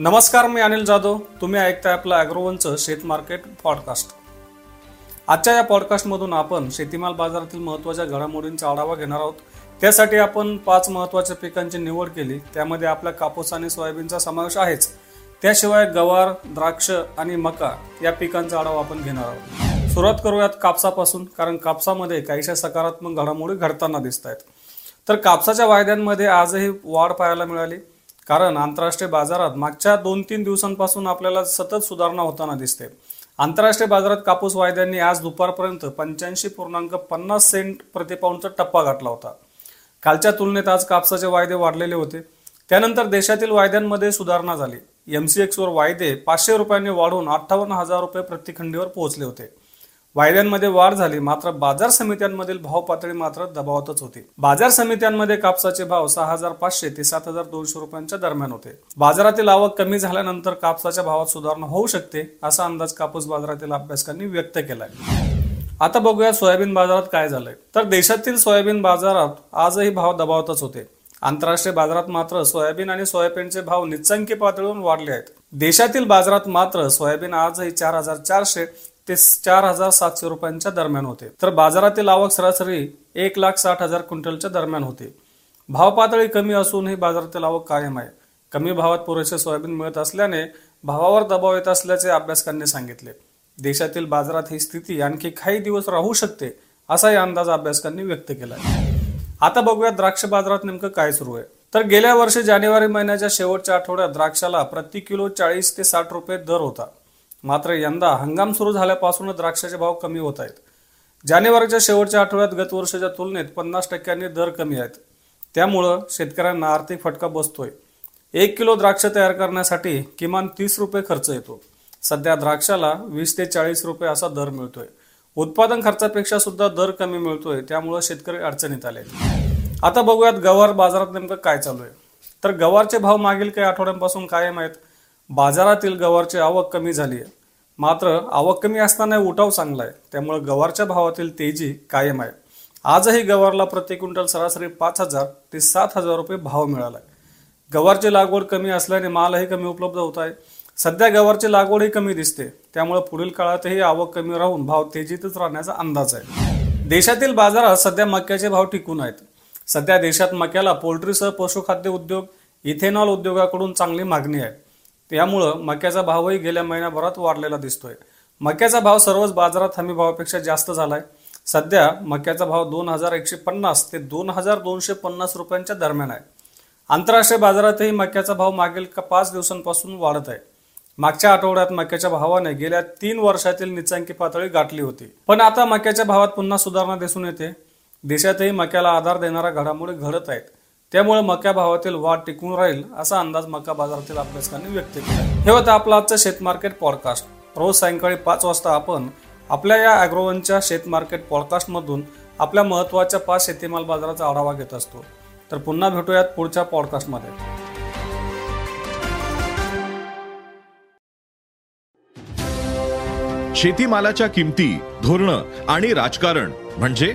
नमस्कार मी अनिल जाधव. तुम्ही ऐकताय आपलं अॅग्रोवनचं शेत मार्केट पॉडकास्ट. आजच्या या पॉडकास्टमधून आपण शेतीमाल बाजारातील महत्त्वाच्या घडामोडींचा आढावा घेणार आहोत. त्यासाठी आपण पाच महत्त्वाच्या पिकांची निवड केली. त्यामध्ये आपल्या कापूस आणि सोयाबीनचा समावेश आहेच. त्याशिवाय गवार द्राक्ष आणि मका या पिकांचा आढावा आपण घेणार आहोत. सुरुवात करूयात कापसापासून कारण कापसामध्ये काहीशा सकारात्मक घडामोडी घडताना दिसत आहेत तर कापसाच्या वायद्यांमध्ये आजही वाढ पाहायला मिळाली. कारण आंतरराष्ट्रीय बाजारात मागच्या दोन तीन दिवसांपासून आपल्याला सतत सुधारणा होताना दिसते. आंतरराष्ट्रीय बाजारात कापूस वायद्यांनी आज दुपारपर्यंत पंच्याऐंशी पूर्णांक पन्नास सेंट प्रतिपाऊंडचा टप्पा गाठला होता. कालच्या तुलनेत आज कापसाचे वायदे वाढलेले होते. त्यानंतर देशातील वायद्यांमध्ये सुधारणा झाली. एमसीएक्सवर वायदे पाचशे रुपयांनी वाढून अठ्ठावन्न हजार रुपये प्रतिखंडीवर पोहोचले होते. वायद्यांमध्ये वाढ झाली मात्र बाजार समित्यांमधील भाव पातळी मात्र दबावातच होती. बाजार समित्यांमध्ये कापसाचे भाव सहा हजार पाचशे ते सात हजार दोनशे रुपयांच्या दरम्यान होते. बाजारातील आवक कमी झाल्यानंतर कापसाच्या भावात सुधारणा होऊ शकते असा अंदाज कापूस बाजारातील अभ्यासकांनी व्यक्त केलाय. आता बघूया सोयाबीन बाजारात काय झालंय. तर देशातील सोयाबीन बाजारात आजही भाव दबावतच होते. आंतरराष्ट्रीय बाजारात मात्र सोयाबीन आणि सोयाबीनचे भाव निचंकी पातळीवरून वाढले आहेत. देशातील बाजारात मात्र सोयाबीन आजही चार हजार चारशे ते चार हजार सातशे रुपयांच्या दरम्यान होते. तर बाजारातील आवक सरासरी एक लाख साठ हजार क्विंटलच्या दरम्यान होते. भाव पातळी कमी असूनही बाजारातील आवक कायम आहे. कमी भावात पुरेसे सोयाबीन मिळत असल्याने भावावर दबाव येत असल्याचे अभ्यासकांनी सांगितले. देशातील बाजारात ही स्थिती आणखी काही दिवस राहू शकते असाही अंदाज अभ्यासकांनी व्यक्त केला आता बघूया द्राक्ष बाजारात नेमकं काय सुरू आहे. तर गेल्या वर्षी जानेवारी महिन्याच्या शेवटच्या आठवड्यात द्राक्षाला प्रति किलो चाळीस ते साठ रुपये दर होता. मात्र यंदा हंगाम सुरू झाल्यापासूनच द्राक्षाचे भाव कमी होत आहेत. जानेवारीच्या शेवटच्या आठवड्यात गत वर्षाच्या तुलनेत पन्नास टक्क्यांनी दर कमी आहेत. त्यामुळं शेतकऱ्यांना आर्थिक फटका बसतोय. एक किलो द्राक्ष तयार करण्यासाठी किमान तीस रुपये खर्च येतो. सध्या द्राक्षाला वीस ते चाळीस रुपये असा दर मिळतोय. उत्पादन खर्चापेक्षा सुद्धा दर कमी मिळतोय त्यामुळं शेतकरी अडचणीत आले आता बघूयात गवार बाजारात नेमकं काय चालू आहे. तर गवारचे भाव मागील काही आठवड्यांपासून कायम आहेत. बाजारातील गवारची आवक कमी झाली आहे. मात्र आवक कमी असताना उठाव चांगला आहे. त्यामुळे गवारच्या भावातील तेजी कायम आहे. आजही गवारला प्रति क्विंटल सरासरी पाच हजार ते सात हजार रुपये भाव मिळाला आहे गवारची लागवड कमी असल्याने मालही कमी उपलब्ध होत आहे. सध्या गवारची लागवडही कमी दिसते. त्यामुळे पुढील काळातही आवक कमी राहून भाव तेजीतच राहण्याचा अंदाज आहे. देशातील बाजारात सध्या मक्याचे भाव टिकून आहेत. सध्या देशात मक्याला पोल्ट्रीसह पशुखाद्य उद्योग इथेनॉल उद्योगाकडून चांगली मागणी आहे. त्यामुळं मक्याचा भावही गेल्या महिन्याभरात वाढलेला दिसतोय. मक्याचा भाव सर्वच बाजारात हमी भावापेक्षा जास्त झालाय. सध्या मक्याचा भाव दोन हजार एकशे पन्नास ते दोन हजार दोनशे पन्नास रुपयांच्या दरम्यान आहे. आंतरराष्ट्रीय बाजारातही मक्याचा भाव मागील पाच दिवसांपासून वाढत आहे. मागच्या आठवड्यात मक्याच्या भावाने गेल्या तीन वर्षातील निचांकी पातळी गाठली होती. पण आता मक्याच्या भावात पुन्हा सुधारणा दिसून येते. देशातही मक्याला आधार देणारा घडामोडी घडत आहेत. त्यामुळे मक्या भावातील वाढ टिकून राहील असा अंदाज मका बाजारातील अभ्यासकांनी व्यक्त केला. हे होतं आपलं आजचं शेत मार्केट पॉडकास्ट. रोज सायंकाळी पाच वाजता आपण आपल्या या अॅग्रोवनच्या शेत मार्केट पॉडकास्टमधून आपल्या महत्त्वाच्या पाच शेतीमाल बाजाराचा आढावा घेत असतो. तर पुन्हा भेटूयात पुढच्या पॉडकास्टमध्ये. शेतीमालाच्या किमती धोरण आणि राजकारण म्हणजे